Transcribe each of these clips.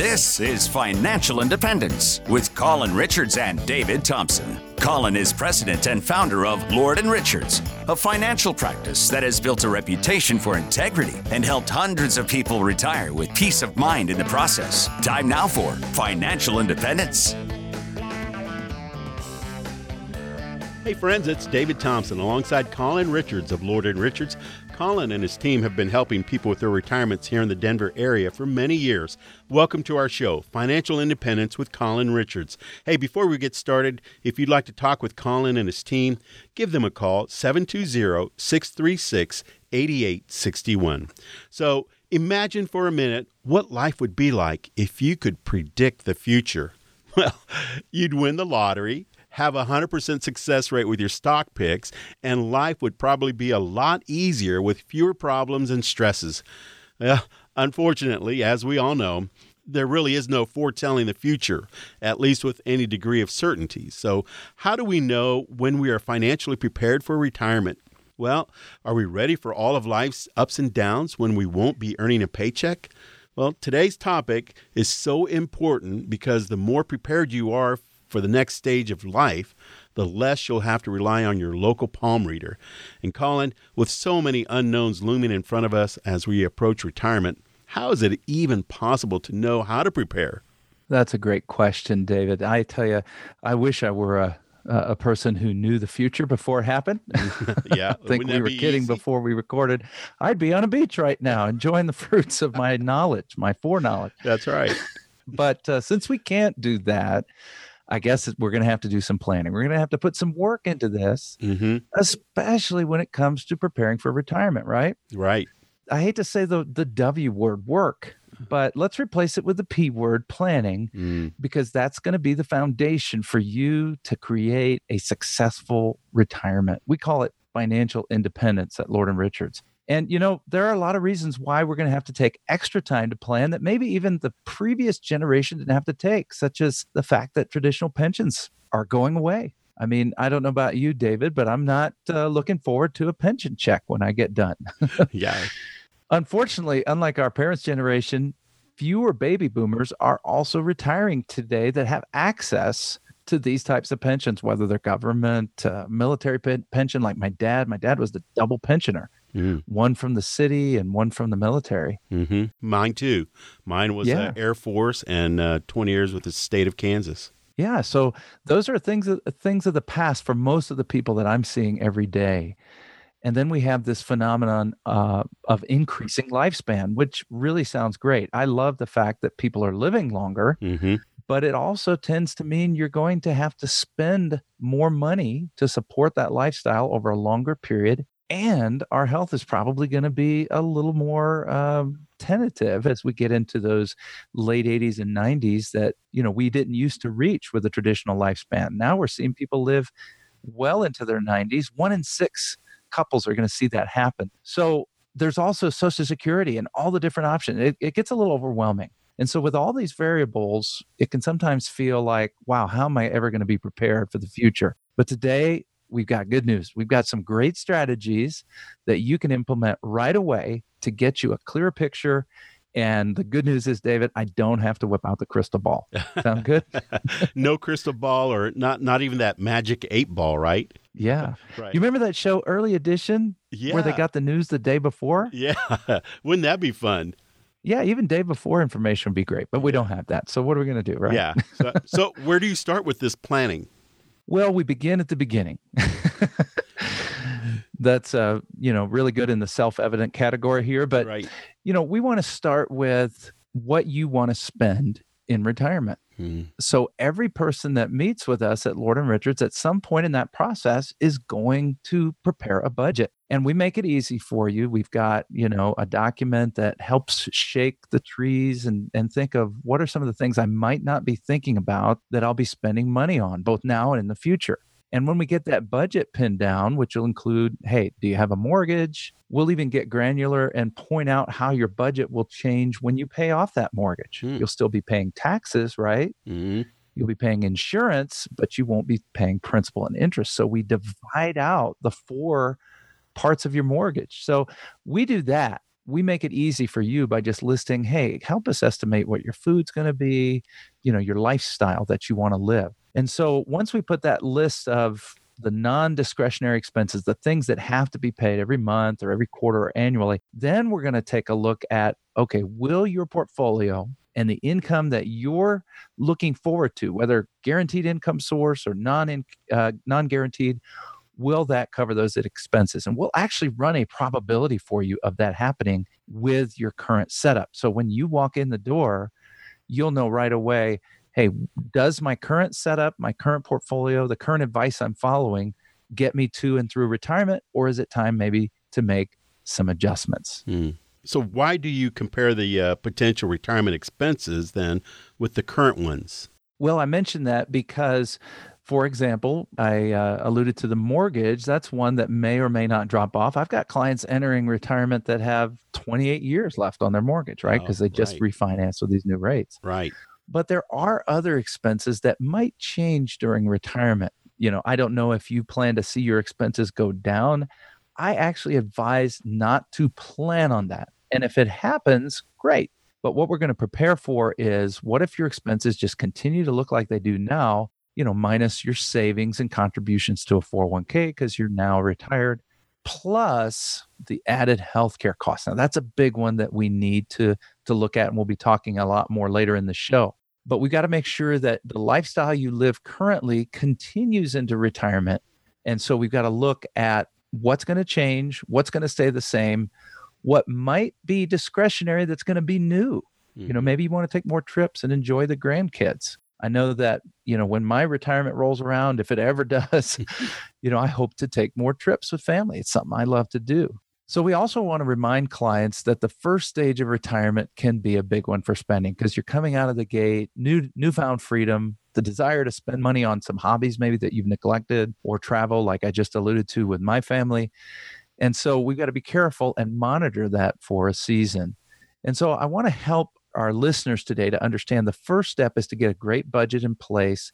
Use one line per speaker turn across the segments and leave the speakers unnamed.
This is Financial Independence with Colin Richards and David Thompson. Colin is president and founder of Lord and Richards, a financial practice that has built a reputation for integrity and helped hundreds of people retire with peace of mind in the process. Time now for Financial Independence.
Hey friends, it's David Thompson alongside Colin Richards of Lord Richards. Colin and his team have been helping people with their retirements here in the Denver area for many years. Welcome to our show, Financial Independence with Colin Richards. Hey, before we get started, if you'd like to talk with Colin and his team, give them a call 720 636 8861. So, imagine for a minute what life would be like if you could predict the future. Well, you'd win the lottery have a 100% success rate with your stock picks, and life would probably be a lot easier with fewer problems and stresses. Well, unfortunately, as we all know, there really is no foretelling the future, at least with any degree of certainty. So, how do we know when we are financially prepared for retirement? Well, are we ready for all of life's ups and downs when we won't be earning a paycheck? Well, today's topic is so important because the more prepared you are for the next stage of life, the less you'll have to rely on your local palm reader. And Colin, with so many unknowns looming in front of us as we approach retirement, how is it even possible to know how to prepare?
That's a great question, David. I tell you, I wish I were a a person who knew the future before it happened.
yeah,
I think we were kidding easy? before we recorded. I'd be on a beach right now, enjoying the fruits of my knowledge, my foreknowledge.
That's right.
but uh, since we can't do that, I guess we're going to have to do some planning. We're going to have to put some work into this, mm-hmm. especially when it comes to preparing for retirement, right?
Right.
I hate to say the the W word work, but let's replace it with the P word planning mm. because that's going to be the foundation for you to create a successful retirement. We call it financial independence at Lord and Richards. And, you know, there are a lot of reasons why we're going to have to take extra time to plan that maybe even the previous generation didn't have to take, such as the fact that traditional pensions are going away. I mean, I don't know about you, David, but I'm not uh, looking forward to a pension check when I get done.
yeah.
Unfortunately, unlike our parents' generation, fewer baby boomers are also retiring today that have access to these types of pensions, whether they're government, uh, military pension, like my dad. My dad was the double pensioner mm. one from the city and one from the military.
Mm-hmm. Mine too. Mine was uh, yeah. uh, Air Force and uh, 20 years with the state of Kansas.
Yeah, so those are things things of the past for most of the people that I'm seeing every day. And then we have this phenomenon uh, of increasing lifespan, which really sounds great. I love the fact that people are living longer, mm-hmm. but it also tends to mean you're going to have to spend more money to support that lifestyle over a longer period and our health is probably going to be a little more um, tentative as we get into those late 80s and 90s that you know we didn't used to reach with a traditional lifespan. Now we're seeing people live well into their 90s one in six couples are going to see that happen. So there's also social security and all the different options. It, it gets a little overwhelming. And so with all these variables it can sometimes feel like wow how am i ever going to be prepared for the future? But today we've got good news. We've got some great strategies that you can implement right away to get you a clear picture. And the good news is, David, I don't have to whip out the crystal ball. Sound good?
no crystal ball, or not not even that magic eight ball, right?
Yeah. right. You remember that show, Early Edition,
yeah.
where they got the news the day before?
Yeah. Wouldn't that be fun?
Yeah, even day before information would be great, but we don't have that. So what are we going to do, right?
Yeah. So, so where do you start with this planning?
Well, we begin at the beginning. That's uh, you know, really good in the self-evident category here, but right. you know, we want to start with what you want to spend in retirement. Mm-hmm. So every person that meets with us at Lord and Richards at some point in that process is going to prepare a budget. And we make it easy for you. We've got, you know, a document that helps shake the trees and and think of what are some of the things I might not be thinking about that I'll be spending money on both now and in the future. And when we get that budget pinned down, which will include, hey, do you have a mortgage? We'll even get granular and point out how your budget will change when you pay off that mortgage. Mm. You'll still be paying taxes, right? Mm. You'll be paying insurance, but you won't be paying principal and interest. So we divide out the four parts of your mortgage. So we do that. We make it easy for you by just listing, hey, help us estimate what your food's going to be, you know, your lifestyle that you want to live. And so once we put that list of the non discretionary expenses, the things that have to be paid every month or every quarter or annually, then we're going to take a look at okay, will your portfolio and the income that you're looking forward to, whether guaranteed income source or non uh, non guaranteed, will that cover those expenses? And we'll actually run a probability for you of that happening with your current setup. So when you walk in the door, you'll know right away hey, does my current setup, my current portfolio, the current advice I'm following get me to and through retirement? Or is it time maybe to make some adjustments?
Mm. So, why do you compare the uh, potential retirement expenses then with the current ones?
Well, I mentioned that because, for example, I uh, alluded to the mortgage. That's one that may or may not drop off. I've got clients entering retirement that have 28 years left on their mortgage, right? Because oh, they just right. refinanced with these new rates.
Right.
But there are other expenses that might change during retirement. You know, I don't know if you plan to see your expenses go down. I actually advise not to plan on that. And if it happens, great. But what we're going to prepare for is what if your expenses just continue to look like they do now, you know, minus your savings and contributions to a 401k because you're now retired, plus the added healthcare costs. Now that's a big one that we need to to look at and we'll be talking a lot more later in the show. But we got to make sure that the lifestyle you live currently continues into retirement. And so we've got to look at what's going to change, what's going to stay the same, what might be discretionary that's going to be new. Mm-hmm. You know, mm-hmm. maybe you want to take more trips and enjoy the grandkids. I know that, you know, when my retirement rolls around, if it ever does, you know, I hope to take more trips with family. It's something I love to do. So we also want to remind clients that the first stage of retirement can be a big one for spending because you're coming out of the gate, new newfound freedom, the desire to spend money on some hobbies maybe that you've neglected or travel like I just alluded to with my family. And so we've got to be careful and monitor that for a season. And so I want to help our listeners today to understand the first step is to get a great budget in place.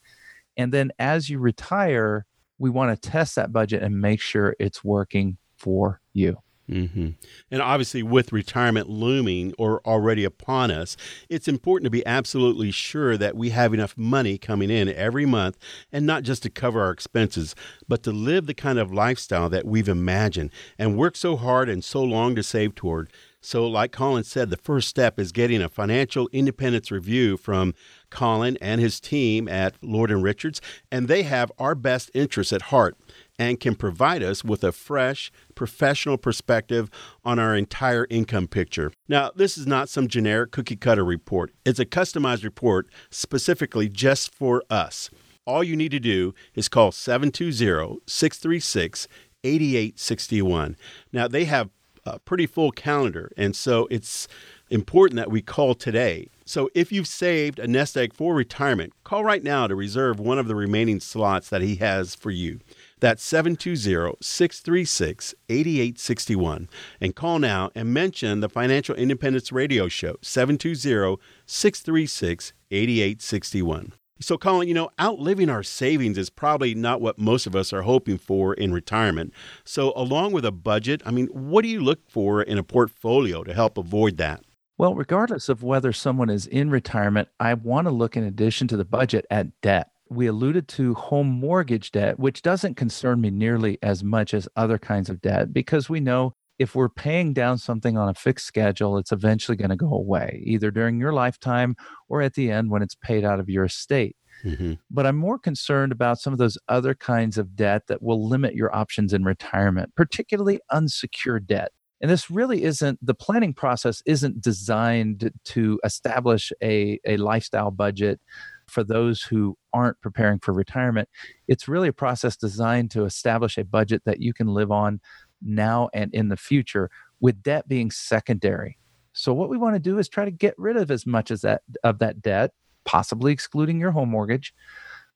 And then as you retire, we want to test that budget and make sure it's working for you.
Mm-hmm. And obviously, with retirement looming or already upon us, it's important to be absolutely sure that we have enough money coming in every month and not just to cover our expenses, but to live the kind of lifestyle that we've imagined and worked so hard and so long to save toward. So, like Colin said, the first step is getting a financial independence review from Colin and his team at Lord and Richards, and they have our best interests at heart and can provide us with a fresh, professional perspective on our entire income picture. Now, this is not some generic cookie cutter report, it's a customized report specifically just for us. All you need to do is call 720 636 8861. Now, they have a pretty full calendar, and so it's important that we call today. So if you've saved a nest egg for retirement, call right now to reserve one of the remaining slots that he has for you. That's 720 636 8861. And call now and mention the Financial Independence Radio Show, 720 636 8861. So, Colin, you know, outliving our savings is probably not what most of us are hoping for in retirement. So, along with a budget, I mean, what do you look for in a portfolio to help avoid that?
Well, regardless of whether someone is in retirement, I want to look in addition to the budget at debt we alluded to home mortgage debt, which doesn't concern me nearly as much as other kinds of debt because we know if we're paying down something on a fixed schedule, it's eventually going to go away, either during your lifetime or at the end when it's paid out of your estate. Mm-hmm. But I'm more concerned about some of those other kinds of debt that will limit your options in retirement, particularly unsecured debt. And this really isn't the planning process isn't designed to establish a, a lifestyle budget for those who aren't preparing for retirement. It's really a process designed to establish a budget that you can live on now and in the future, with debt being secondary. So what we want to do is try to get rid of as much as that of that debt, possibly excluding your home mortgage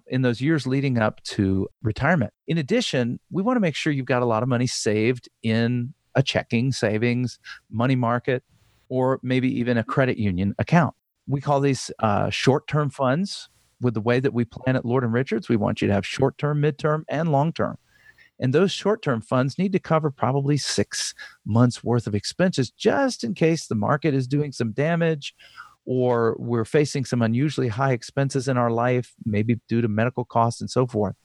in those years leading up to retirement. In addition, we want to make sure you've got a lot of money saved in a checking, savings, money market, or maybe even a credit union account we call these uh, short term funds with the way that we plan at Lord and Richards, we want you to have short term, mid term, and long term. And those short term funds need to cover probably six months worth of expenses just in case the market is doing some damage or we're facing some unusually high expenses in our life, maybe due to medical costs and so forth.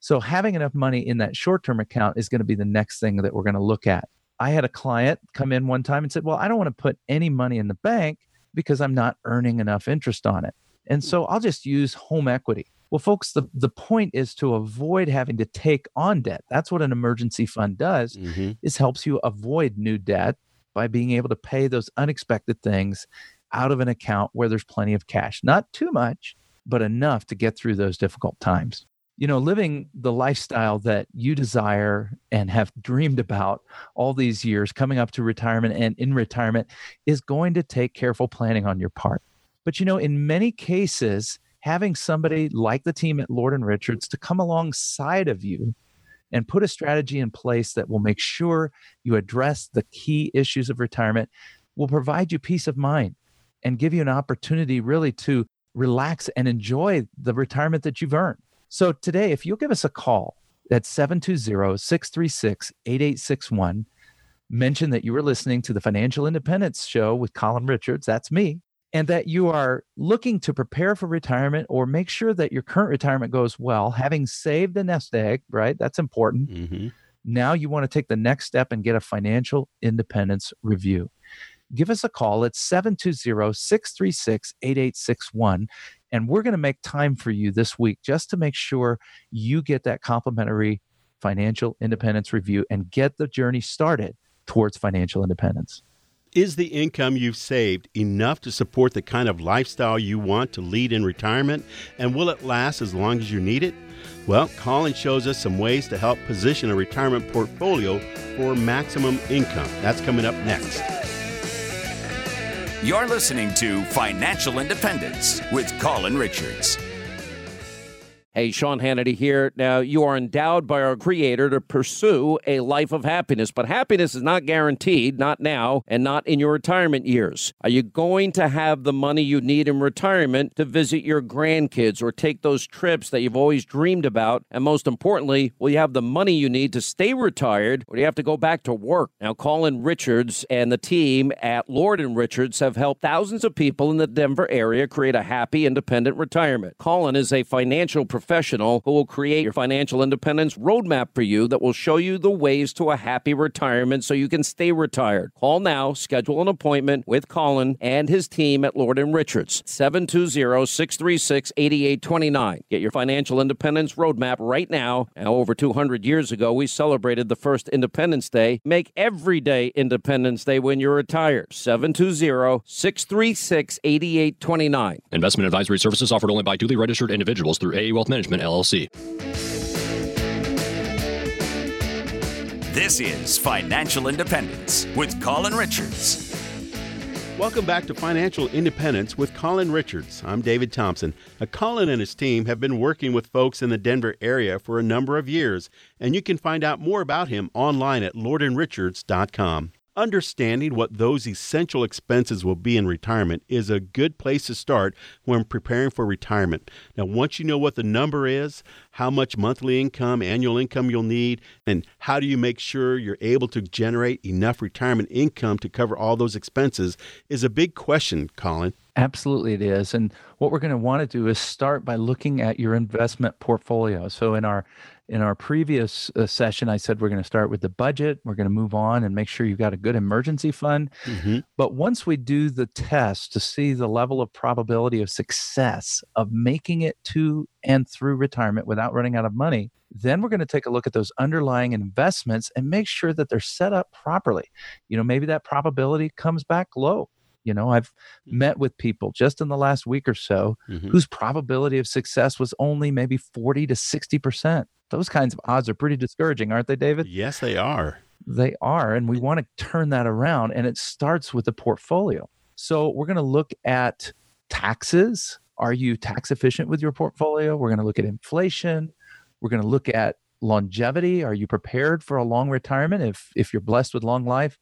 So, having enough money in that short term account is going to be the next thing that we're going to look at. I had a client come in one time and said, Well, I don't want to put any money in the bank because I'm not earning enough interest on it. And hmm. so I'll just use home equity. Well, folks, the, the point is to avoid having to take on debt. That's what an emergency fund does, mm-hmm. is helps you avoid new debt by being able to pay those unexpected things out of an account where there's plenty of cash. Not too much, but enough to get through those difficult times. You know, living the lifestyle that you desire and have dreamed about all these years coming up to retirement and in retirement is going to take careful planning on your part. But you know, in many cases, having somebody like the team at Lord and Richards to come alongside of you and put a strategy in place that will make sure you address the key issues of retirement will provide you peace of mind and give you an opportunity really to relax and enjoy the retirement that you've earned. So today, if you'll give us a call at 720-636-8861, mention that you were listening to the Financial Independence Show with Colin Richards, that's me, and that you are looking to prepare for retirement or make sure that your current retirement goes well, having saved the nest egg, right? That's important. Mm-hmm. Now you want to take the next step and get a financial independence review give us a call at 720 636 8861. And we're going to make time for you this week just to make sure you get that complimentary financial independence review and get the journey started towards financial independence.
Is the income you've saved enough to support the kind of lifestyle you want to lead in retirement? And will it last as long as you need it? Well, Colin shows us some ways to help position a retirement portfolio for maximum income. That's coming up next.
You're listening to Financial Independence with Colin Richards.
Hey, Sean Hannity here. Now, you are endowed by our Creator to pursue a life of happiness, but happiness is not guaranteed, not now, and not in your retirement years. Are you going to have the money you need in retirement to visit your grandkids or take those trips that you've always dreamed about? And most importantly, will you have the money you need to stay retired or do you have to go back to work? Now, Colin Richards and the team at Lord and Richards have helped thousands of people in the Denver area create a happy, independent retirement. Colin is a financial professional professional who will create your financial independence roadmap for you that will show you the ways to a happy retirement so you can stay retired. Call now, schedule an appointment with Colin and his team at Lord Richards. 720-636-8829. Get your financial independence roadmap right now. Now over 200 years ago, we celebrated the first Independence Day. Make every day Independence Day when you're retired. 720-636-8829.
Investment advisory services offered only by duly registered individuals through AE Wealth Management, LLC.
This is Financial Independence with Colin Richards.
Welcome back to Financial Independence with Colin Richards. I'm David Thompson. Now, Colin and his team have been working with folks in the Denver area for a number of years, and you can find out more about him online at lordandrichards.com. Understanding what those essential expenses will be in retirement is a good place to start when preparing for retirement. Now, once you know what the number is, how much monthly income, annual income you'll need, and how do you make sure you're able to generate enough retirement income to cover all those expenses is a big question, Colin.
Absolutely, it is. And what we're going to want to do is start by looking at your investment portfolio. So, in our in our previous uh, session, I said we're going to start with the budget. We're going to move on and make sure you've got a good emergency fund. Mm-hmm. But once we do the test to see the level of probability of success of making it to and through retirement without running out of money, then we're going to take a look at those underlying investments and make sure that they're set up properly. You know, maybe that probability comes back low. You know, I've mm-hmm. met with people just in the last week or so mm-hmm. whose probability of success was only maybe 40 to 60%. Those kinds of odds are pretty discouraging, aren't they, David?
Yes, they are.
They are. And we want to turn that around. And it starts with the portfolio. So we're going to look at taxes. Are you tax efficient with your portfolio? We're going to look at inflation. We're going to look at longevity. Are you prepared for a long retirement if, if you're blessed with long life?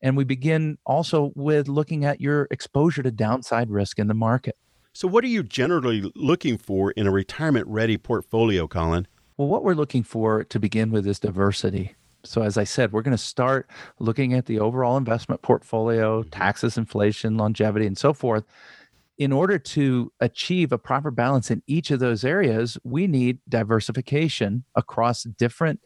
And we begin also with looking at your exposure to downside risk in the market.
So, what are you generally looking for in a retirement ready portfolio, Colin?
Well, what we're looking for to begin with is diversity. So, as I said, we're going to start looking at the overall investment portfolio,
Mm-hmm.
taxes, inflation, longevity, and so forth. In order to achieve a proper balance in each of those areas, we need diversification across different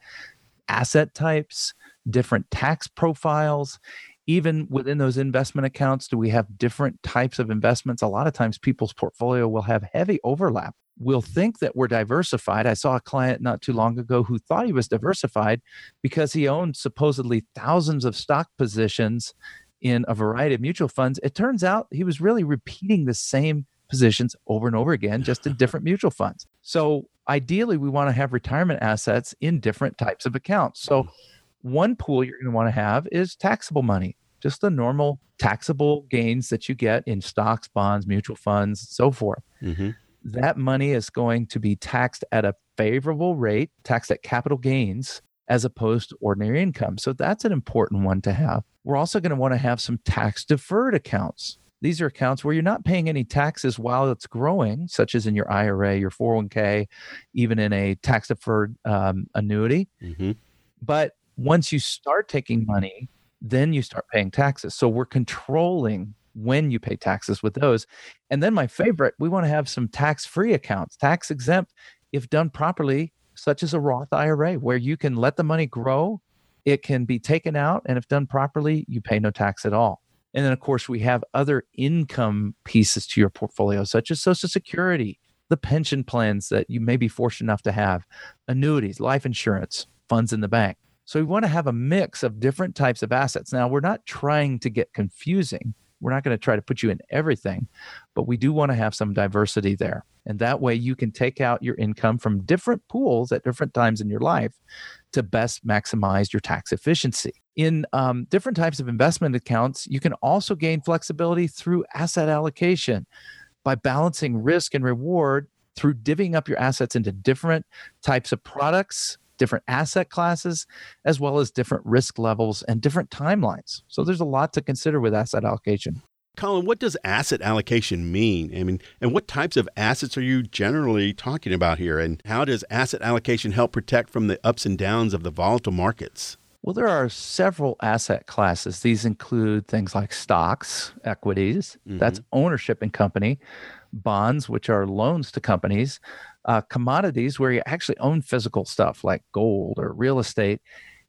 asset types, different tax profiles. Even within those investment accounts, do we have different types of investments? A lot of times, people's portfolio will have heavy overlap we'll think that we're diversified. I saw a client not too long ago who thought he was diversified because he owned supposedly thousands of stock positions in a variety of mutual funds. It turns out he was really repeating the same positions over and over again, just in different mutual funds. So ideally, we want to have retirement assets in different types of accounts. So one pool you're going to want to have is taxable money. Just the normal taxable gains that you get in stocks, bonds, mutual funds, so forth
Mm-hmm.
that money is going to be taxed at a favorable rate, taxed at capital gains, as opposed to ordinary income. So that's an important one to have. We're also going to want to have some tax deferred accounts. These are accounts where you're not paying any taxes while it's growing, such as in your IRA, your 401k, even in a tax deferred um, annuity.
Mm-hmm.
But once you start taking mm-hmm. money, then you start paying taxes. So we're controlling when you pay taxes with those. And then my favorite, we want to have some tax free accounts, tax exempt if done properly, such as a Roth IRA, where you can let the money grow, it can be taken out, and if done properly, you pay no tax at all. And then, of course, we have other income pieces to your portfolio, such as Social Security, the pension plans that you may be fortunate enough to have, annuities, life insurance, funds in the bank. So we want to have a mix of different types of assets. Now, we're not trying to get confusing. We're not going to try to put you in everything, but we do want to have some diversity there. And that way you can take out your income from different pools at different times in your life to best maximize your tax efficiency. In um, different types of investment accounts, you can also gain flexibility through asset allocation by balancing risk and reward through divvying up your assets into different types of products, different asset classes, as well as different risk levels and different timelines. So there's a lot to consider with asset allocation.
Colin, what does asset allocation mean? I mean, and what types of assets are you generally talking about here? And how does asset allocation help protect from the ups and downs of the volatile markets?
Well, there are several asset classes. These include things like stocks, equities,
Mm-hmm.
that's ownership in company, bonds, which are loans to companies, uh, commodities, where you actually own physical stuff like gold or real estate.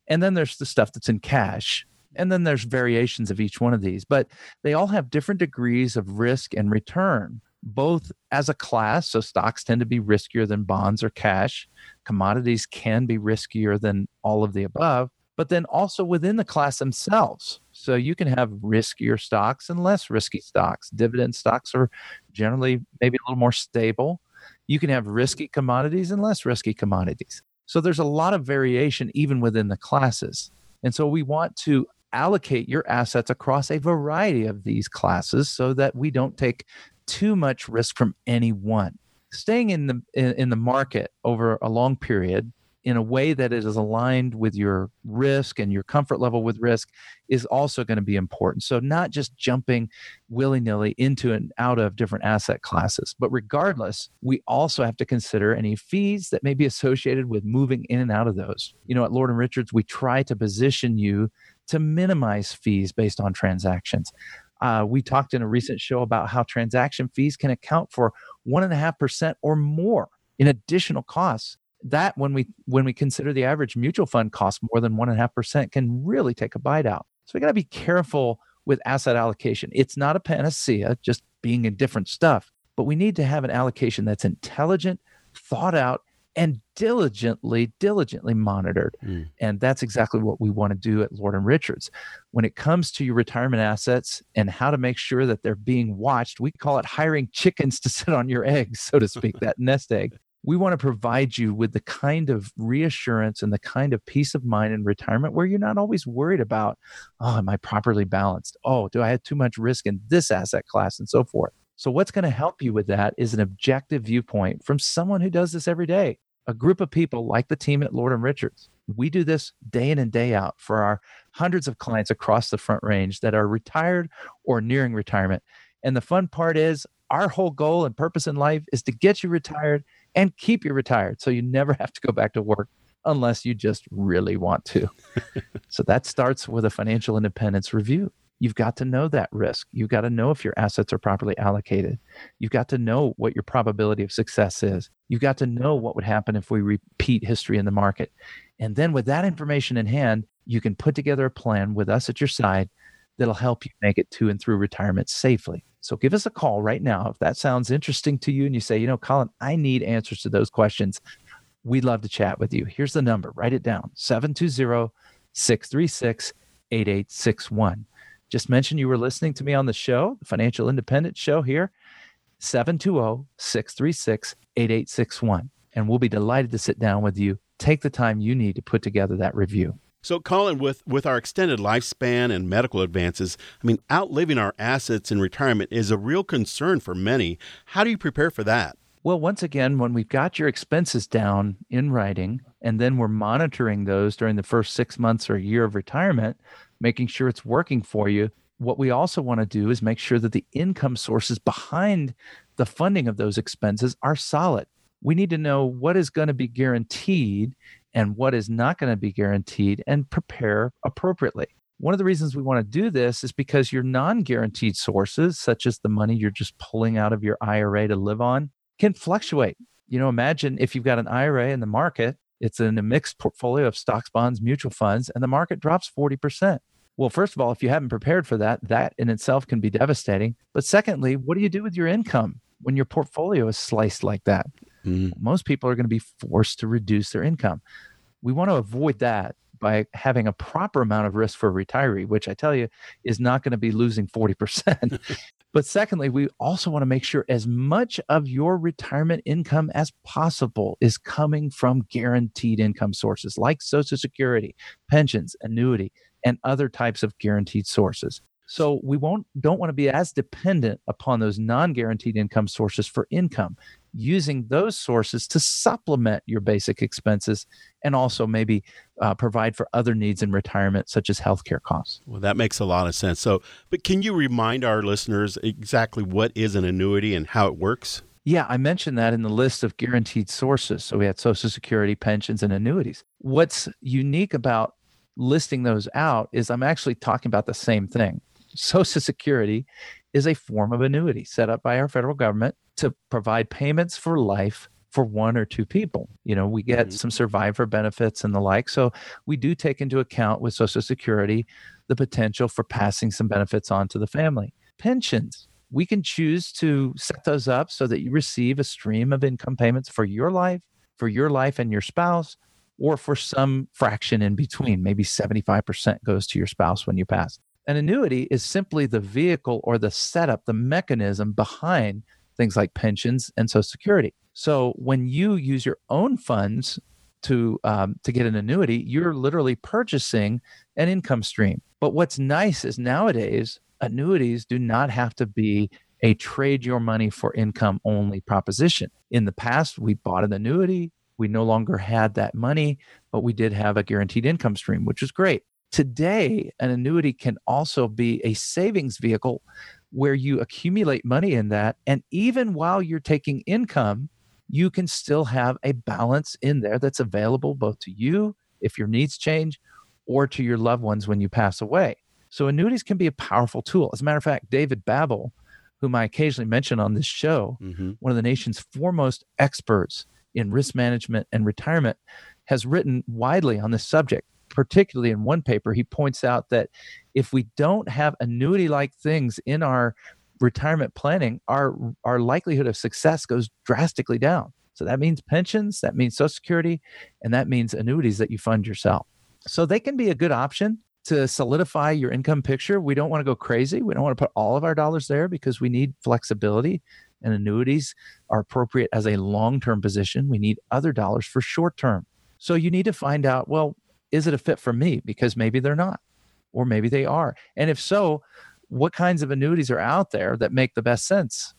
And then there's the stuff that's in cash. And then there's variations of each one of these, but they all have different degrees of risk and return, both as a class. So stocks tend to be riskier than bonds or cash. Commodities can be riskier than all of the above but then also within the class themselves. So you can have riskier stocks and less risky stocks. Dividend stocks are generally maybe a little more stable. You can have risky commodities and less risky commodities. So there's a lot of variation even within the classes. And so we want to allocate your assets across a variety of these classes so that we don't take too much risk from any one. Staying in the in, in the market over a long period in a way that it is aligned with your risk and your comfort level with risk is also going to be important. So, not just jumping willy nilly into and out of different asset classes, but regardless, we also have to consider any fees that may be associated with moving in and out of those. You know, at Lord and Richards, we try to position you to minimize fees based on transactions. Uh, we talked in a recent show about how transaction fees can account for one and a half percent or more in additional costs that when we when we consider the average mutual fund cost more than one and a half percent can really take a bite out. So we got to be careful with asset allocation. It's not a panacea, just being in different stuff, but we need to have an allocation that's intelligent, thought out, and diligently, diligently monitored.
Mm.
And that's exactly what we want to do at Lord and Richards. When it comes to your retirement assets and how to make sure that they're being watched, we call it hiring chickens to sit on your eggs, so to speak, that nest egg we want to provide you with the kind of reassurance and the kind of peace of mind in retirement where you're not always worried about, oh, am I properly balanced? Oh, do I have too much risk in this asset class and so forth? So, what's going to help you with that is an objective viewpoint from someone who does this every day, a group of people like the team at Lord and Richards. We do this day in and day out for our hundreds of clients across the front range that are retired or nearing retirement. And the fun part is, Our whole goal and purpose in life is to get you retired and keep you retired so you never have to go back to work unless you just really want to. so that starts with a financial independence review. You've got to know that risk. You've got to know if your assets are properly allocated. You've got to know what your probability of success is. You've got to know what would happen if we repeat history in the market. And then with that information in hand, you can put together a plan with us at your side that'll help you make it to and through retirement safely. So give us a call right now if that sounds interesting to you and you say, you know, Colin, I need answers to those questions. We'd love to chat with you. Here's the number write it down 720 636 8861. Just mention you were listening to me on the show, the Financial Independent Show here, 720 636 8861. And we'll be delighted to sit down with you. Take the time you need to put together that review.
So, Colin, with, with our extended lifespan and medical advances, I mean, outliving our assets in retirement is a real concern for many. How do you prepare for that?
Well, once again, when we've got your expenses down in writing, and then we're monitoring those during the first six months or year of retirement, making sure it's working for you. What we also want to do is make sure that the income sources behind the funding of those expenses are solid. We need to know what is going to be guaranteed and what is not going to be guaranteed and prepare appropriately. One of the reasons we want to do this is because your non guaranteed sources, such as the money you're just pulling out of your IRA to live on, can fluctuate. You know, imagine if you've got an IRA in the market it's in a mixed portfolio of stocks, bonds, mutual funds, and the market drops 40%. Well, first of all, if you haven't prepared for that, that in itself can be devastating. But secondly, what do you do with your income when your portfolio is sliced like that? Mm. Most people are going to be forced to reduce their income. We want to avoid that by having a proper amount of risk for a retiree, which I tell you is not going to be losing 40%. But secondly, we also want to make sure as much of your retirement income as possible is coming from guaranteed income sources like Social Security, pensions, annuity, and other types of guaranteed sources. So we won't don't want to be as dependent upon those non-guaranteed income sources for income using those sources to supplement your basic expenses and also maybe uh, provide for other needs in retirement, such as healthcare costs.
Well, that makes a lot of sense. So, but can you remind our listeners exactly what is an annuity and how it works?
Yeah, I mentioned that in the list of guaranteed sources. So we had Social Security, pensions, and annuities. What's unique about listing those out is I'm actually talking about the same thing. Social Security is a form of annuity set up by our federal government to provide payments for life for one or two people. You know, we get mm-hmm. some survivor benefits and the like. So we do take into account with Social Security the potential for passing some benefits on to the family. Pensions, we can choose to set those up so that you receive a stream of income payments for your life, for your life and your spouse, or for some fraction in between. Maybe 75% goes to your spouse when you pass. An annuity is simply the vehicle or the setup, the mechanism behind things like pensions and Social Security. So when you use your own funds to um, to get an annuity, you're literally purchasing an income stream. But what's nice is nowadays annuities do not have to be a trade your money for income only proposition. In the past, we bought an annuity. We no longer had that money, but we did have a guaranteed income stream, which is great. Today, an annuity can also be a savings vehicle where you accumulate money in that. And even while you're taking income, you can still have a balance in there that's available both to you if your needs change or to your loved ones when you pass away. So annuities can be a powerful tool. As a matter of fact, David Babbel, whom I occasionally mention on this show, mm-hmm. one of the nation's foremost experts in risk management and retirement, has written widely on this subject particularly in one paper, he points out that if we don't have annuity like things in our retirement planning, our, our likelihood of success goes drastically down. So that means pensions, that means Social Security, and that means annuities that you fund yourself. So they can be a good option to solidify your income picture. We don't want to go crazy. We don't want to put all of our dollars there because we need flexibility. And annuities are appropriate as a long term position. We need other dollars for short term. So you need to find out well, is it a fit for me? Because maybe they're not, or maybe they are. And if so, what kinds of annuities are out there that make the best sense?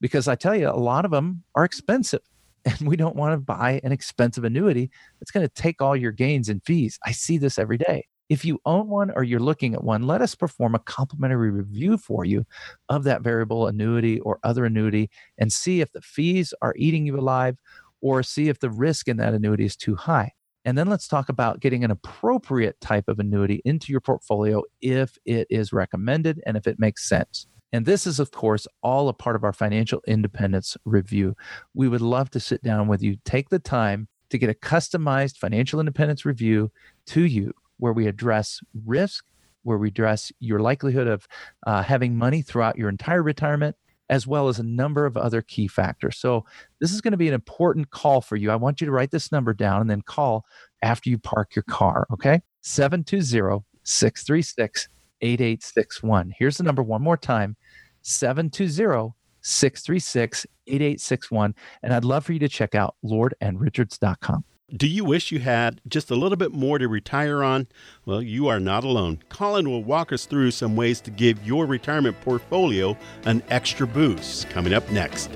Because I tell you, a lot of them are expensive. And we don't want to buy an expensive annuity that's going to take all your gains and fees. I see this every day. If you own one or you're looking at one, let us perform a complimentary review for you of that variable annuity or other annuity and see if the fees are eating you alive or see if the risk in that annuity is too high. And then let's talk about getting an appropriate type of annuity into your portfolio if it is recommended and if it makes sense. And this is, of course, all a part of our financial independence review. We would love to sit down with you, take the time to get a customized financial independence review to you where we address risk, where we address your likelihood of uh, having money throughout your entire retirement, as well as a number of other key factors. So, this is going to be an important call for you. I want you to write this number down and then call after you park your car, okay? 720 636 8861. Here's the number one more time 720 636 8861. And I'd love for you to check out lordandrichards.com.
Do you wish you had just a little bit more to retire on? Well, you are not alone. Colin will walk us through some ways to give your retirement portfolio an extra boost coming up next.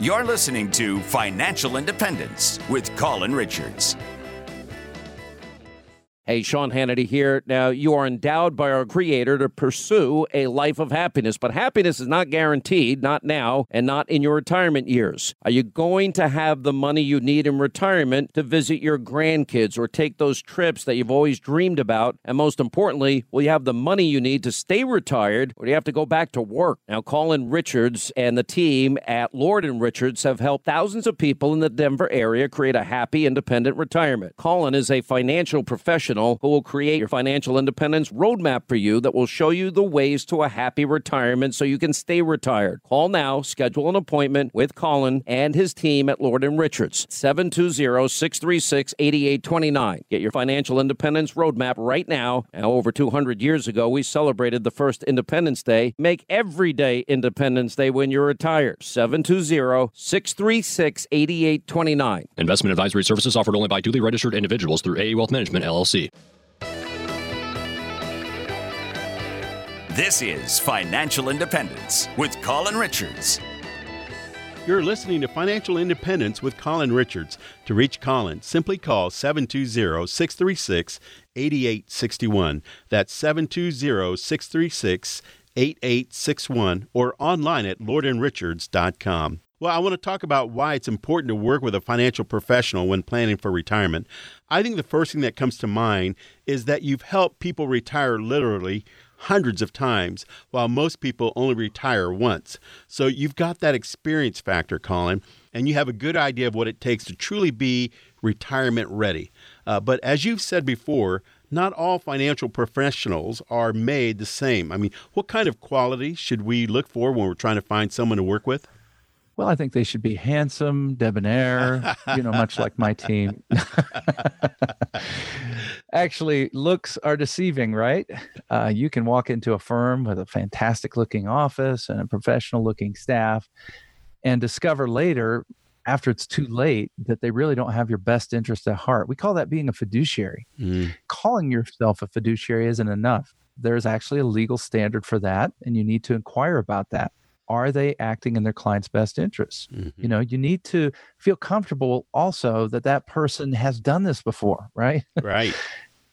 You're listening to Financial Independence with Colin Richards.
Hey, Sean Hannity here. Now, you are endowed by our Creator to pursue a life of happiness, but happiness is not guaranteed, not now, and not in your retirement years. Are you going to have the money you need in retirement to visit your grandkids or take those trips that you've always dreamed about? And most importantly, will you have the money you need to stay retired or do you have to go back to work? Now, Colin Richards and the team at Lord and Richards have helped thousands of people in the Denver area create a happy, independent retirement. Colin is a financial professional professional who will create your financial independence roadmap for you that will show you the ways to a happy retirement so you can stay retired. Call now, schedule an appointment with Colin and his team at Lord Richards, 720-636-8829. Get your financial independence roadmap right now. Now, over 200 years ago, we celebrated the first Independence Day. Make every day Independence Day when you're retired. 720-636-8829.
Investment advisory services offered only by duly registered individuals through AE Wealth Management, LLC.
This is Financial Independence with Colin Richards.
You're listening to Financial Independence with Colin Richards. To reach Colin, simply call 720 636 8861. That's 720 636 8861 or online at lordandrichards.com. Well, I want to talk about why it's important to work with a financial professional when planning for retirement. I think the first thing that comes to mind is that you've helped people retire literally hundreds of times, while most people only retire once. So you've got that experience factor, Colin, and you have a good idea of what it takes to truly be retirement ready. Uh, but as you've said before, not all financial professionals are made the same. I mean, what kind of qualities should we look for when we're trying to find someone to work with?
Well, I think they should be handsome, debonair, you know, much like my team. Actually, looks are deceiving, right? Uh, you can walk into a firm with a fantastic looking office and a professional looking staff and discover later, after it's too late, that they really don't have your best interest at heart. We call that being a fiduciary. Mm. Calling yourself a fiduciary isn't enough. There's actually a legal standard for that, and you need to inquire about that are they acting in their client's best interests? Mm-hmm. you know you need to feel comfortable also that that person has done this before right?
Right.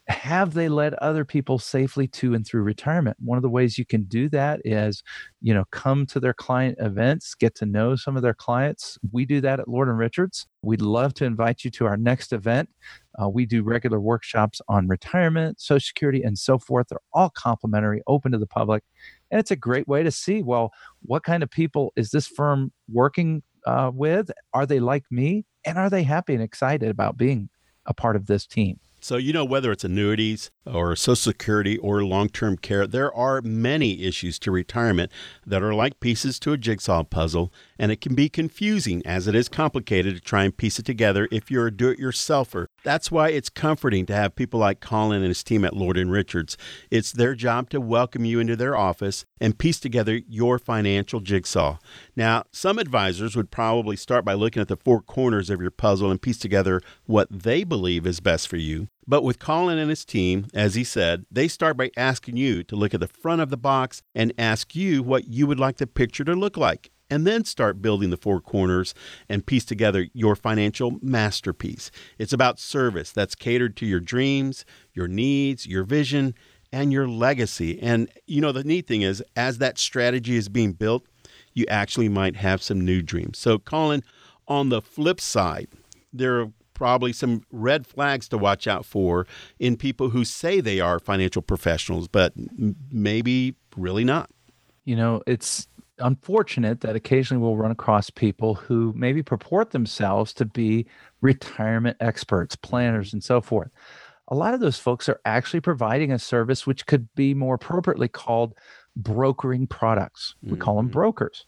Have they led other people safely to and through retirement? One of the ways you can do that is you know come to their client events get to know some of their clients. We do that at lord and richards. We'd love to invite you to our next event. Uh, we do regular workshops on retirement social security and so forth. They're all complimentary open to the public and it's a great way to see well what kind of people is this firm working uh, with? Are they like me? And are they happy and excited about being a part of this team?
So, you know, whether it's annuities or Social Security or long term care, there are many issues to retirement that are like pieces to a jigsaw puzzle, and it can be confusing as it is complicated to try and piece it together if you're a do it yourselfer. That's why it's comforting to have people like Colin and his team at Lord Richards. It's their job to welcome you into their office and piece together your financial jigsaw. Now, some advisors would probably start by looking at the four corners of your puzzle and piece together what they believe is best for you. But with Colin and his team, as he said, they start by asking you to look at the front of the box and ask you what you would like the picture to look like and then start building the four corners and piece together your financial masterpiece. It's about service that's catered to your dreams, your needs, your vision, and your legacy. And you know, the neat thing is, as that strategy is being built, you actually might have some new dreams. So, Colin, on the flip side, there are probably some red flags to watch out for in people who say they are financial professionals, but maybe really not.
You know, it's unfortunate that occasionally we'll run across people who maybe purport themselves to be retirement experts, planners, and so forth. A lot of those folks are actually providing a service which could be more appropriately called brokering products. We mm-hmm. call them mm-hmm. brokers.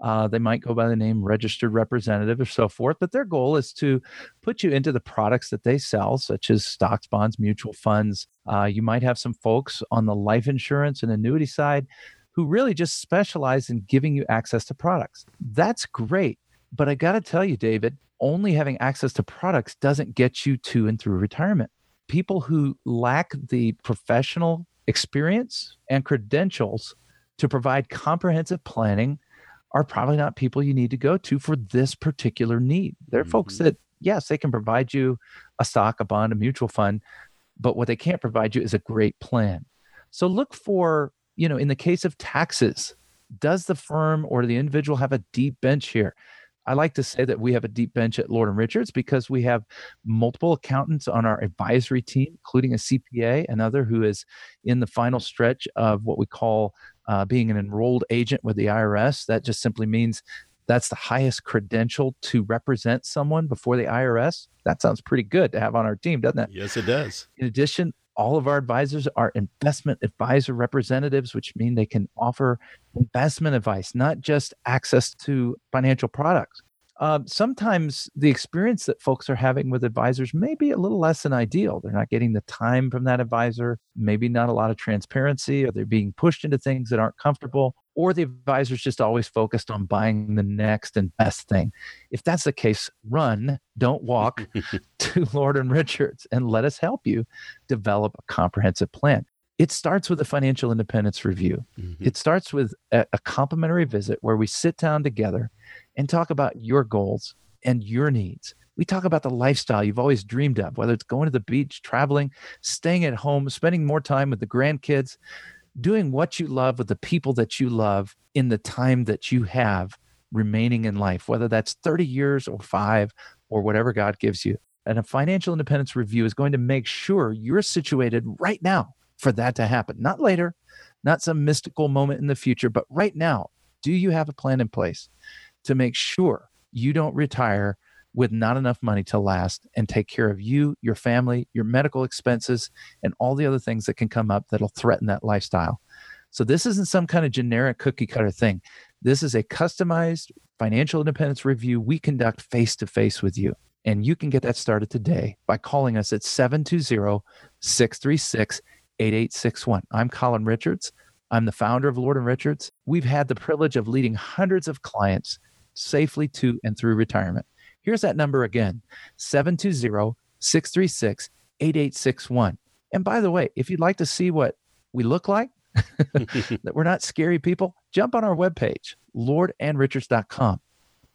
Uh, they might go by the name registered representative or so forth, but their goal is to put you into the products that they sell, such as stocks, bonds, mutual funds. Uh, you might have some folks on the life insurance and annuity side who really just specialize in giving you access to products. That's great. But I got to tell you, David, only having access to products doesn't get you to and through retirement. People who lack the professional experience and credentials to provide comprehensive planning are probably not people you need to go to for this particular need. They're mm-hmm. folks that, yes, they can provide you a stock, a bond, a mutual fund, but what they can't provide you is a great plan. So look for, you know, in the case of taxes, does the firm or the individual have a deep bench here? I like to say that we have a deep bench at Lord and Richards because we have multiple accountants on our advisory team, including a CPA, another who is in the final stretch of what we call uh, being an enrolled agent with the IRS. That just simply means that's the highest credential to represent someone before the IRS. That sounds pretty good to have on our team, doesn't it?
Yes, it does.
In addition, all of our advisors are investment advisor representatives, which mean they can offer investment advice, not just access to financial products. Uh, sometimes the experience that folks are having with advisors may be a little less than ideal. They're not getting the time from that advisor, maybe not a lot of transparency, or they're being pushed into things that aren't comfortable, or the advisor's just always focused on buying the next and best thing. If that's the case, run, don't walk to Lord and Richards and let us help you develop a comprehensive plan it starts with a financial independence review. Mm-hmm. It starts with a, a, complimentary visit where we sit down together and talk about your goals and your needs. We talk about the lifestyle you've always dreamed of, whether it's going to the beach, traveling, staying at home, spending more time with the grandkids, doing what you love with the people that you love in the time that you have remaining in life, whether that's 30 years or five or whatever God gives you. And a financial independence review is going to make sure you're situated right now for that to happen. Not later, not some mystical moment in the future, but right now. Do you have a plan in place to make sure you don't retire with not enough money to last and take care of you, your family, your medical expenses, and all the other things that can come up that'll threaten that lifestyle? So, this isn't some kind of generic cookie cutter thing. This is a customized financial independence review we conduct face to face with you. And you can get that started today by calling us at 720 636 8861. I'm Colin Richards. I'm the founder of Lord and Richards. We've had the privilege of leading hundreds of clients safely to and through retirement. Here's that number again 720 636 8861. And by the way, if you'd like to see what we look like, that we're not scary people, jump on our webpage, lordandrichards.com.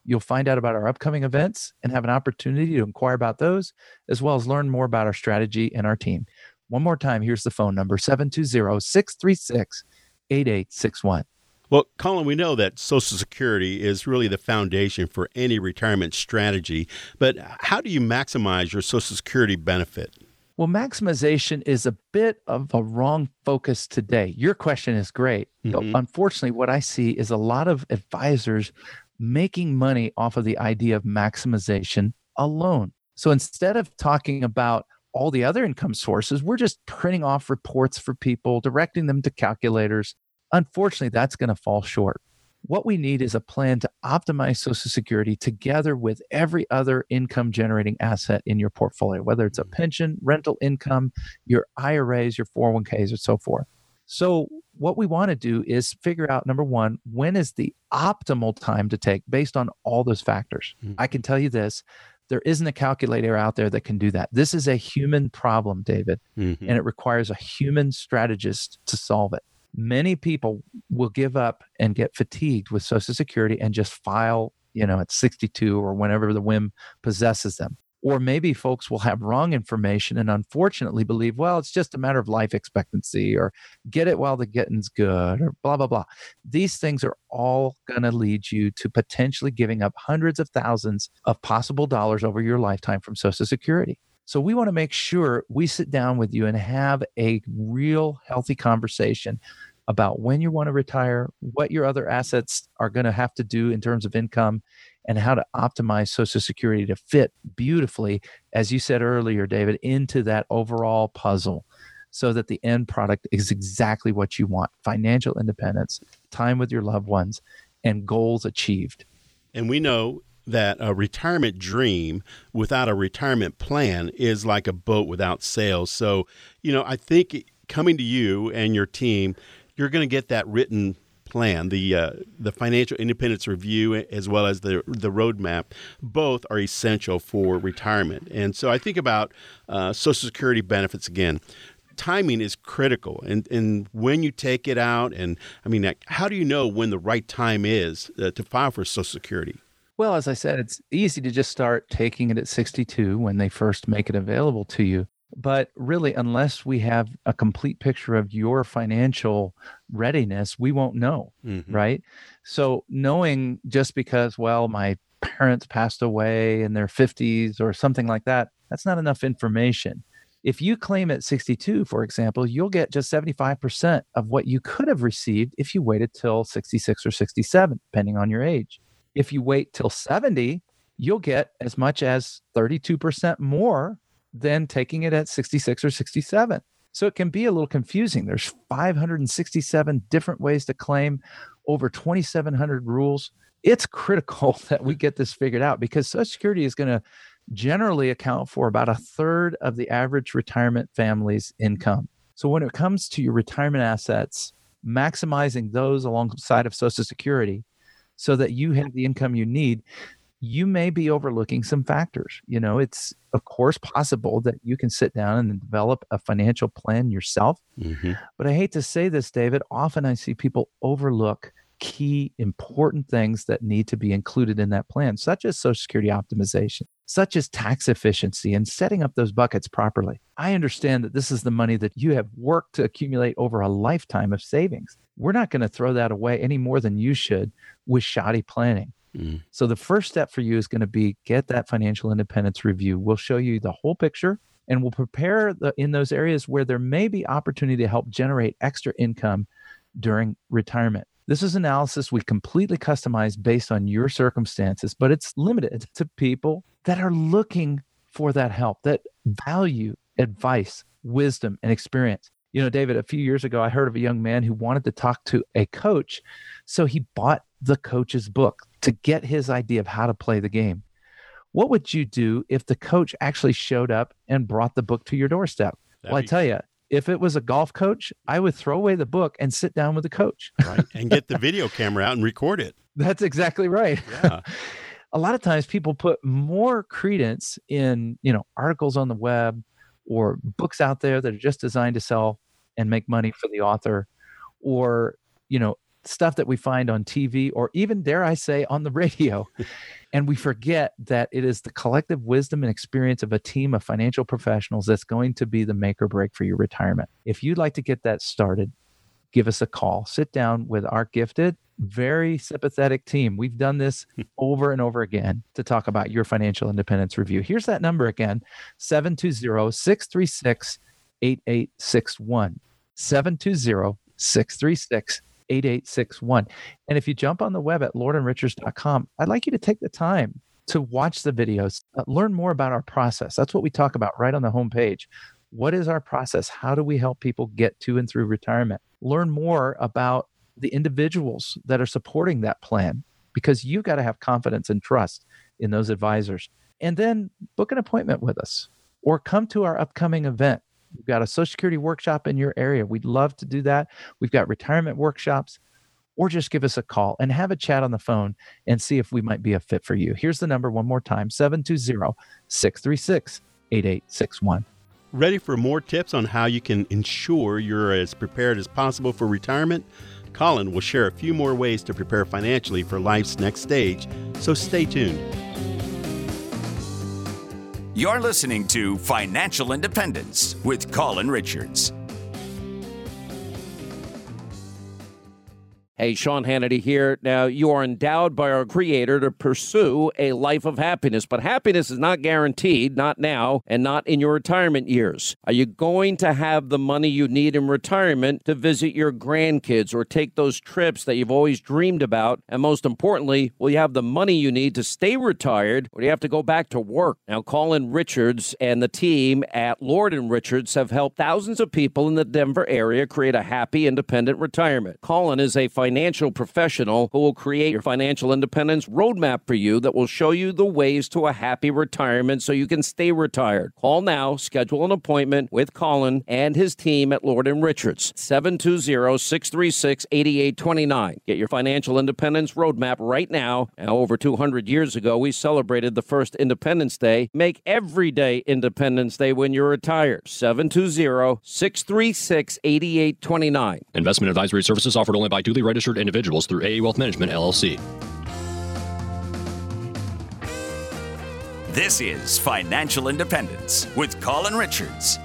You'll find out about our upcoming events and have an opportunity to inquire about those, as well as learn more about our strategy and our team. One more time, here's the phone number 720 636 8861.
Well, Colin, we know that Social Security is really the foundation for any retirement strategy, but how do you maximize your Social Security benefit?
Well, maximization is a bit of a wrong focus today. Your question is great. Mm-hmm. Unfortunately, what I see is a lot of advisors making money off of the idea of maximization alone. So instead of talking about all the other income sources, we're just printing off reports for people, directing them to calculators. Unfortunately, that's going to fall short. What we need is a plan to optimize Social Security together with every other income generating asset in your portfolio, whether it's a pension, rental income, your IRAs, your 401ks, and so forth. So, what we want to do is figure out number one, when is the optimal time to take based on all those factors? Mm-hmm. I can tell you this there isn't a calculator out there that can do that. This is a human problem, David, mm-hmm. and it requires a human strategist to solve it. Many people will give up and get fatigued with Social Security and just file, you know, at 62 or whenever the whim possesses them. Or maybe folks will have wrong information and unfortunately believe, well, it's just a matter of life expectancy or get it while the getting's good or blah, blah, blah. These things are all going to lead you to potentially giving up hundreds of thousands of possible dollars over your lifetime from Social Security. So we want to make sure we sit down with you and have a real healthy conversation about when you want to retire, what your other assets are going to have to do in terms of income, and how to optimize Social Security to fit beautifully, as you said earlier, David, into that overall puzzle so that the end product is exactly what you want financial independence, time with your loved ones, and goals achieved.
And we know that a retirement dream without a retirement plan is like a boat without sails. So, you know, I think coming to you and your team, you're going to get that written plan, the uh, the financial independence review, as well as the the roadmap, both are essential for retirement. And so I think about uh, Social Security benefits again. Timing is critical, and and when you take it out, and I mean, how do you know when the right time is uh, to file for Social Security?
Well, as I said, it's easy to just start taking it at 62 when they first make it available to you. But really, unless we have a complete picture of your financial readiness, we won't know, mm-hmm. right? So, knowing just because, well, my parents passed away in their 50s or something like that, that's not enough information. If you claim at 62, for example, you'll get just 75% of what you could have received if you waited till 66 or 67, depending on your age. If you wait till 70, you'll get as much as 32% more than taking it at 66 or 67. So it can be a little confusing. There's 567 different ways to claim, over 2,700 rules. It's critical that we get this figured out because Social Security is going to generally account for about a third of the average retirement family's income. So when it comes to your retirement assets, maximizing those alongside of Social Security so that you have the income you need, you may be overlooking some factors. You know, it's of course possible that you can sit down and develop a financial plan yourself. Mm-hmm. But I hate to say this, David, often I see people overlook key important things that need to be included in that plan, such as Social Security optimization, such as tax efficiency and setting up those buckets properly. I understand that this is the money that you have worked to accumulate over a lifetime of savings. We're not going to throw that away any more than you should with shoddy planning. Mm. So the first step for you is going to be get that financial independence review. We'll show you the whole picture and we'll prepare the, in those areas where there may be opportunity to help generate extra income during retirement. This is analysis we completely customize based on your circumstances, but it's limited to people that are looking for that help, that value advice, wisdom, and experience. You know, David, a few years ago, I heard of a young man who wanted to talk to a coach. So he bought the coach's book to get his idea of how to play the game. What would you do if the coach actually showed up and brought the book to your doorstep? That'd well, I tell you, if it was a golf coach, I would throw away the book and sit down with the coach.
right. And get the video camera out and record it.
That's exactly right. Yeah. a lot of times people put more credence in, you know, articles on the web or books out there that are just designed to sell and make money for the author or, you know, stuff that we find on TV or even, dare I say, on the radio. and we forget that it is the collective wisdom and experience of a team of financial professionals that's going to be the make or break for your retirement. If you'd like to get that started, give us a call. Sit down with our gifted, very sympathetic team. We've done this hmm. over and over again to talk about your financial independence review. Here's that number again 720 636 8861. 720 636 8861. And if you jump on the web at lordandrichards.com, I'd like you to take the time to watch the videos, uh, learn more about our process. That's what we talk about right on the homepage. What is our process? How do we help people get to and through retirement? Learn more about the individuals that are supporting that plan because you've got to have confidence and trust in those advisors. And then book an appointment with us or come to our upcoming event. We've got a Social Security workshop in your area. We'd love to do that. We've got retirement workshops, or just give us a call and have a chat on the phone and see if we might be a fit for you. Here's the number one more time 720 636 8861.
Ready for more tips on how you can ensure you're as prepared as possible for retirement? Colin will share a few more ways to prepare financially for life's next stage, so stay tuned.
You're listening to Financial Independence with Colin Richards.
Hey, Sean Hannity here. Now, you are endowed by our Creator to pursue a life of happiness, but happiness is not guaranteed, not now, and not in your retirement years. Are you going to have the money you need in retirement to visit your grandkids or take those trips that you've always dreamed about? And most importantly, will you have the money you need to stay retired or do you have to go back to work? Now, Colin Richards and the team at Lord and Richards have helped thousands of people in the Denver area create a happy, independent retirement. Colin is a financial professional who will create your financial independence roadmap for you that will show you the ways to a happy retirement so you can stay retired. Call now, schedule an appointment with Colin and his team at Lord Richards. 720-636-8829. Get your financial independence roadmap right now. Now, over 200 years ago, we celebrated the first Independence Day. Make every day Independence Day when you're retired. 720-636-8829.
Investment advisory services offered only by duly registered individuals through AE Wealth Management, LLC.
This is Financial Independence with Colin Richards.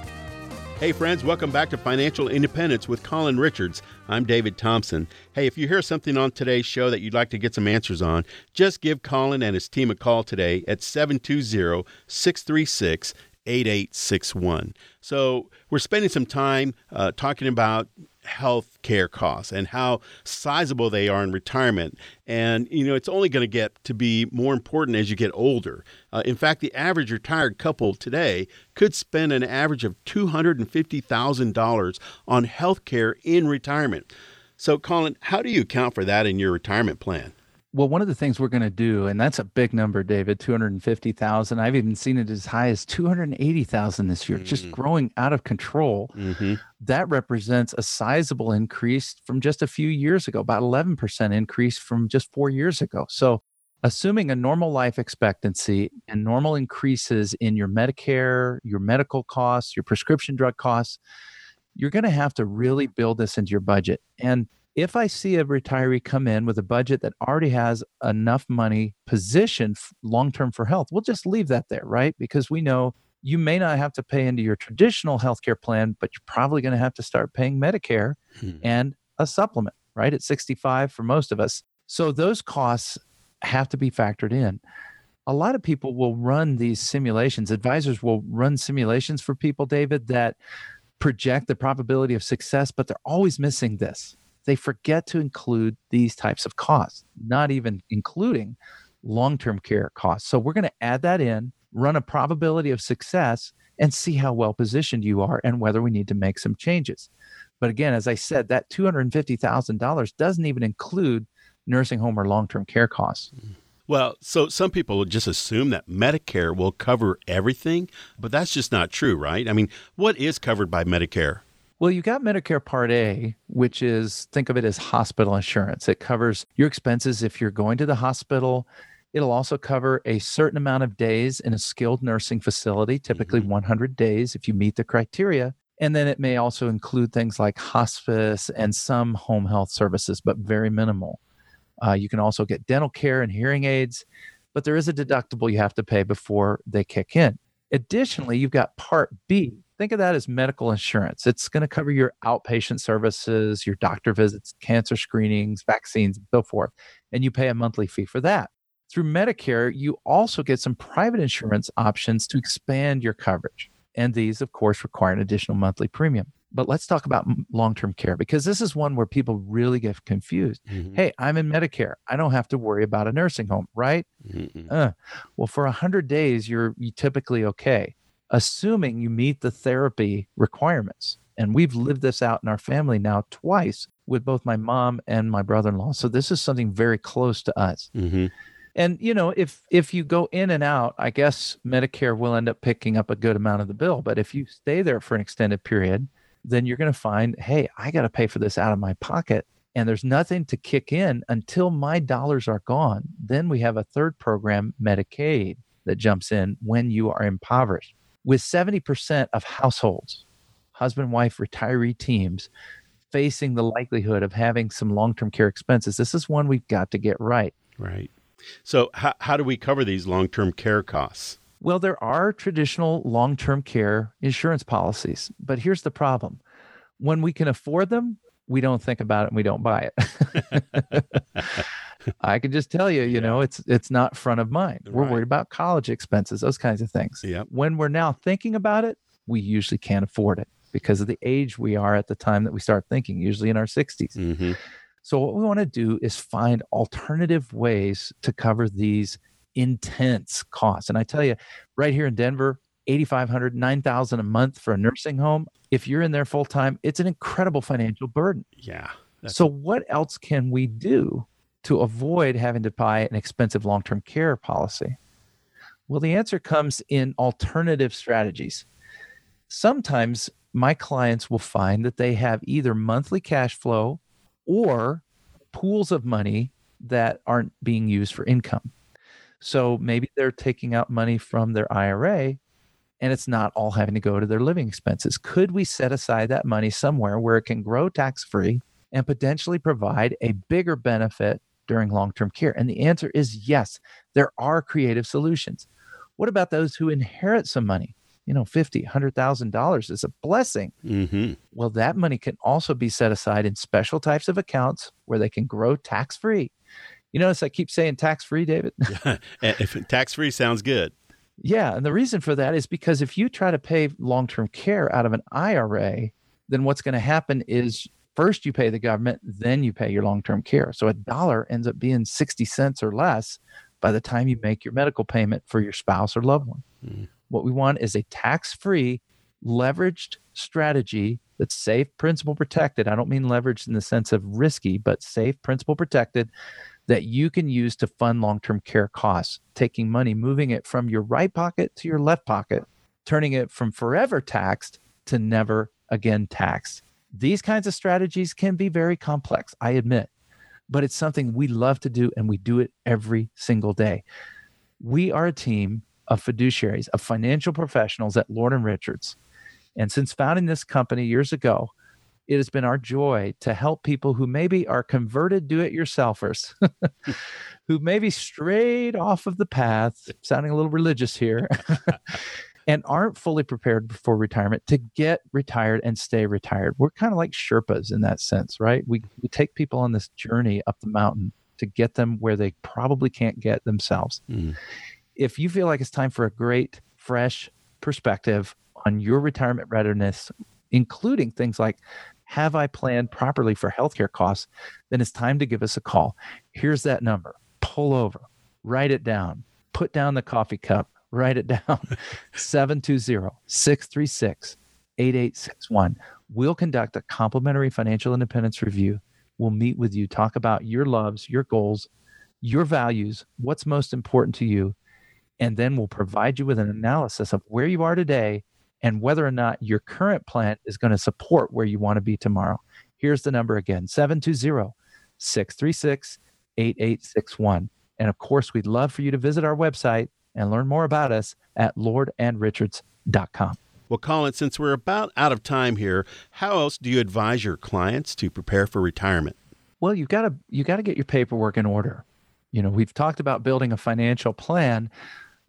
Hey, friends, welcome back to Financial Independence with Colin Richards. I'm David Thompson. Hey, if you hear something on today's show that you'd like to get some answers on, just give Colin and his team a call today at 720 636 8861. So, we're spending some time uh, talking about health care costs and how sizable they are in retirement. And, you know, it's only going to get to be more important as you get older. Uh, in fact, the average retired couple today could spend an average of $250,000 on health care in retirement. So, Colin, how do you account for that in your retirement plan?
Well, one of the things we're going to do, and that's a big number, David, 250,000. I've even seen it as high as 280,000 this year, mm-hmm. just growing out of control. Mm-hmm. That represents a sizable increase from just a few years ago, about 11% increase from just four years ago. So, assuming a normal life expectancy and normal increases in your Medicare, your medical costs, your prescription drug costs, you're going to have to really build this into your budget. And if I see a retiree come in with a budget that already has enough money positioned long term for health, we'll just leave that there, right? Because we know you may not have to pay into your traditional healthcare plan, but you're probably going to have to start paying Medicare hmm. and a supplement, right? At 65 for most of us. So those costs have to be factored in. A lot of people will run these simulations, advisors will run simulations for people, David, that project the probability of success, but they're always missing this they forget to include these types of costs, not even including long term care costs. So we're going to add that in, run a probability of success, and see how well positioned you are and whether we need to make some changes. But again, as I said, that $250,000 doesn't even include nursing home or long term care costs.
Well, so some people just assume that Medicare will cover everything, but that's just not true, right? I mean, what is covered by Medicare?
Well, you got Medicare Part A, which is think of it as hospital insurance. It covers your expenses if you're going to the hospital. It'll also cover a certain amount of days in a skilled nursing facility, typically mm-hmm. 100 days if you meet the criteria. And then it may also include things like hospice and some home health services, but very minimal. Uh, you can also get dental care and hearing aids, but there is a deductible you have to pay before they kick in. Additionally, you've got Part B, think of that as medical insurance. It's going to cover your outpatient services, your doctor visits, cancer screenings, vaccines, and so forth. And you pay a monthly fee for that. Through Medicare, you also get some private insurance options to expand your coverage. And these, of course, require an additional monthly premium. But let's talk about long term care because this is one where people really get confused. Mm-hmm. Hey, I'm in Medicare. I don't have to worry about a nursing home, right? Uh, well, for 100 days, you're you typically okay assuming you meet the therapy requirements. And we've lived this out in our family now twice with both my mom and my brother-in-law. So this is something very close to us. Mm-hmm. And you know, if if you go in and out, I guess Medicare will end up picking up a good amount of the bill. But if you stay there for an extended period, then you're going to find, hey, I got to pay for this out of my pocket, and there's nothing to kick in until my dollars are gone. Then we have a third program, Medicaid, that jumps in when you are impoverished. With 70% of households, husband, wife, retiree teams, facing the likelihood of having some long term care expenses, this is one we've got to get right.
Right. So, how, how do we cover these long term care costs?
Well, there are traditional long term care insurance policies, but here's the problem when we can afford them, we don't think about it and we don't buy it. I can just tell you, you yeah. know, it's it's not front of mind. Right. We're worried about college expenses, those kinds of things.
Yep.
When we're now thinking about it, we usually can't afford it because of the age we are at the time that we start thinking, usually in our 60s.
Mm-hmm.
So what we want to do is find alternative ways to cover these intense costs. And I tell you, right here in Denver, 8500 9000 a month for a nursing home if you're in there full time it's an incredible financial burden
yeah
so what else can we do to avoid having to buy an expensive long-term care policy? Well the answer comes in alternative strategies. Sometimes my clients will find that they have either monthly cash flow or pools of money that aren't being used for income. So maybe they're taking out money from their IRA and it's not all having to go to their living expenses. Could we set aside that money somewhere where it can grow tax free and potentially provide a bigger benefit during long term care? And the answer is yes, there are creative solutions. What about those who inherit some money? You know, fifty, hundred thousand dollars is a blessing.
Mm-hmm.
Well, that money can also be set aside in special types of accounts where they can grow tax free. You notice I keep saying tax free, David.
if tax free sounds good.
Yeah. And the reason for that is because if you try to pay long term care out of an IRA, then what's going to happen is first you pay the government, then you pay your long term care. So a dollar ends up being 60 cents or less by the time you make your medical payment for your spouse or loved one. Mm. What we want is a tax free, leveraged strategy that's safe, principal protected. I don't mean leveraged in the sense of risky, but safe, principal protected that you can use to fund long term care costs, taking money, moving it from your right pocket to your left pocket, turning it from forever taxed to never again taxed. These kinds of strategies can be very complex, I admit, but it's something we love to do and we do it every single day. We are a team of fiduciaries, of financial professionals at Lord and Richards. And since founding this company years ago, it has been our joy to help people who maybe are converted do it yourselfers, who maybe strayed off of the path, sounding a little religious here, and aren't fully prepared for retirement to get retired and stay retired. We're kind of like Sherpas in that sense, right? We, we take people on this journey up the mountain to get them where they probably can't get themselves.
Mm.
If you feel like it's time for a great, fresh perspective on your retirement readiness, including things like have I planned properly for healthcare costs? Then it's time to give us a call. Here's that number. Pull over, write it down, put down the coffee cup, write it down 720 636 8861. We'll conduct a complimentary financial independence review. We'll meet with you, talk about your loves, your goals, your values, what's most important to you, and then we'll provide you with an analysis of where you are today and whether or not your current plan is going to support where you want to be tomorrow. Here's the number again 720 636 8861. And of course, we'd love for you to visit our website and learn more about us at lordandrichards.com.
Well, Colin, since we're about out of time here, how else do you advise your clients to prepare for retirement?
Well, you got to you got to get your paperwork in order. You know, we've talked about building a financial plan,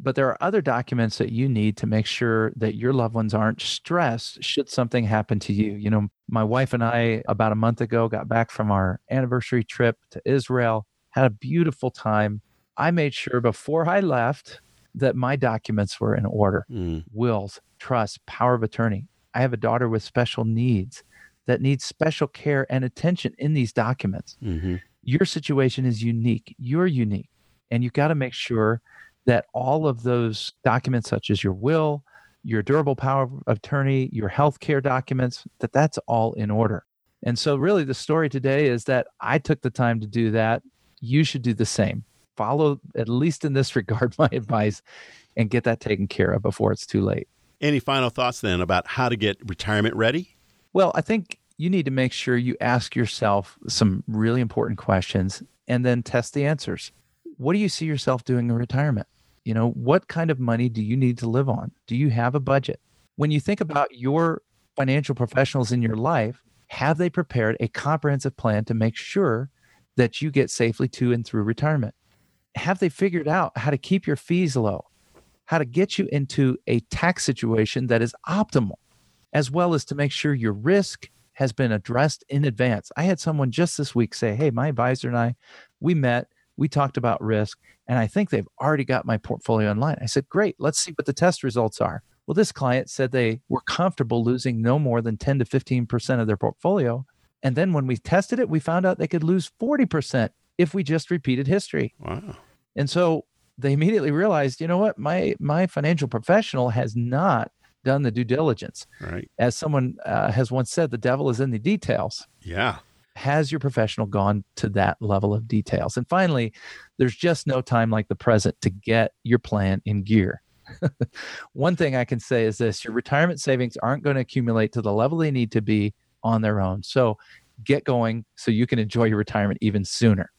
but there are other documents that you need to make sure that your loved ones aren't stressed should something happen to you. You know, my wife and I, about a month ago, got back from our anniversary trip to Israel, had a beautiful time. I made sure before I left that my documents were in order
mm.
wills, trust, power of attorney. I have a daughter with special needs that needs special care and attention in these documents.
Mm-hmm.
Your situation is unique. You're unique. And you've got to make sure that all of those documents, such as your will, your durable power of attorney, your healthcare documents, that that's all in order. And so, really, the story today is that I took the time to do that. You should do the same. Follow, at least in this regard, my advice and get that taken care of before it's too late.
Any final thoughts then about how to get retirement ready?
Well, I think you need to make sure you ask yourself some really important questions and then test the answers. What do you see yourself doing in retirement? You know, what kind of money do you need to live on? Do you have a budget? When you think about your financial professionals in your life, have they prepared a comprehensive plan to make sure that you get safely to and through retirement? Have they figured out how to keep your fees low, how to get you into a tax situation that is optimal, as well as to make sure your risk has been addressed in advance? I had someone just this week say, Hey, my advisor and I, we met, we talked about risk, and I think they've already got my portfolio online. I said, Great, let's see what the test results are. Well, this client said they were comfortable losing no more than 10 to 15% of their portfolio. And then when we tested it, we found out they could lose 40% if we just repeated history.
Wow.
And so they immediately realized, you know what, my my financial professional has not done the due diligence.
Right.
As someone uh, has once said, the devil is in the details.
Yeah.
Has your professional gone to that level of details? And finally, there's just no time like the present to get your plan in gear. One thing I can say is this your retirement savings aren't going to accumulate to the level they need to be on their own. So get going so you can enjoy your retirement even sooner.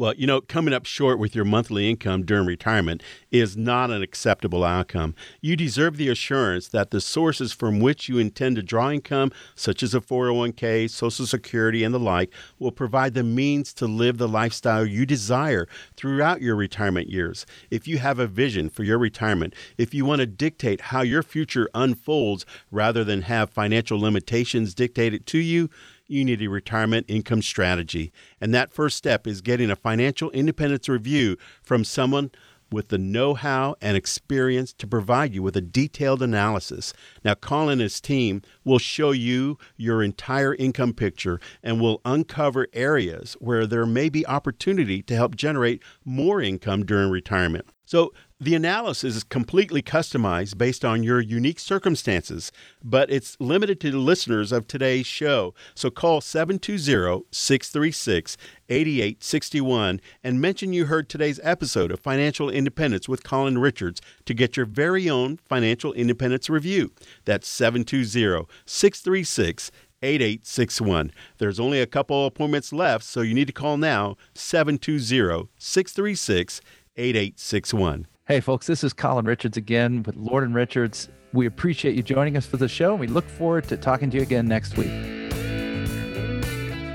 Well, you know, coming up short with your monthly income during retirement is not an acceptable outcome. You deserve the assurance that the sources from which you intend to draw income, such as a 401k, Social Security, and the like, will provide the means to live the lifestyle you desire throughout your retirement years. If you have a vision for your retirement, if you want to dictate how your future unfolds rather than have financial limitations dictated to you, you need a retirement income strategy. And that first step is getting a financial independence review from someone with the know how and experience to provide you with a detailed analysis. Now, Colin and his team will show you your entire income picture and will uncover areas where there may be opportunity to help generate more income during retirement. So, the analysis is completely customized based on your unique circumstances, but it's limited to the listeners of today's show. So call 720 636 8861 and mention you heard today's episode of Financial Independence with Colin Richards to get your very own financial independence review. That's 720 636 8861. There's only a couple appointments left, so you need to call now 720 636 8861.
Hey, folks, this is Colin Richards again with Lord and Richards. We appreciate you joining us for the show, and we look forward to talking to you again next week.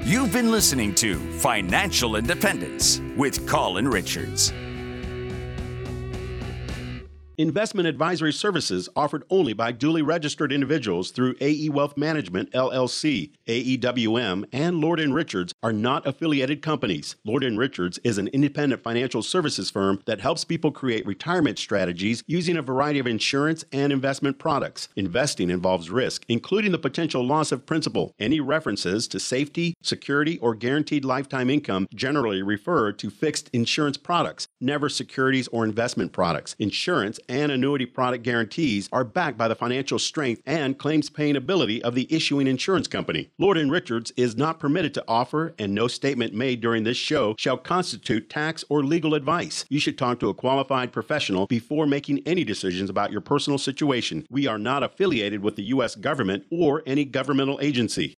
You've been listening to Financial Independence with Colin Richards.
Investment advisory services offered only by duly registered individuals through AE Wealth Management LLC. AEWM and Lord Richards are not affiliated companies. Lord Richards is an independent financial services firm that helps people create retirement strategies using a variety of insurance and investment products. Investing involves risk, including the potential loss of principal. Any references to safety, security, or guaranteed lifetime income generally refer to fixed insurance products, never securities or investment products. Insurance and annuity product guarantees are backed by the financial strength and claims paying ability of the issuing insurance company. Lord Richards is not permitted to offer, and no statement made during this show shall constitute tax or legal advice. You should talk to a qualified professional before making any decisions about your personal situation. We are not affiliated with the U.S. government or any governmental agency.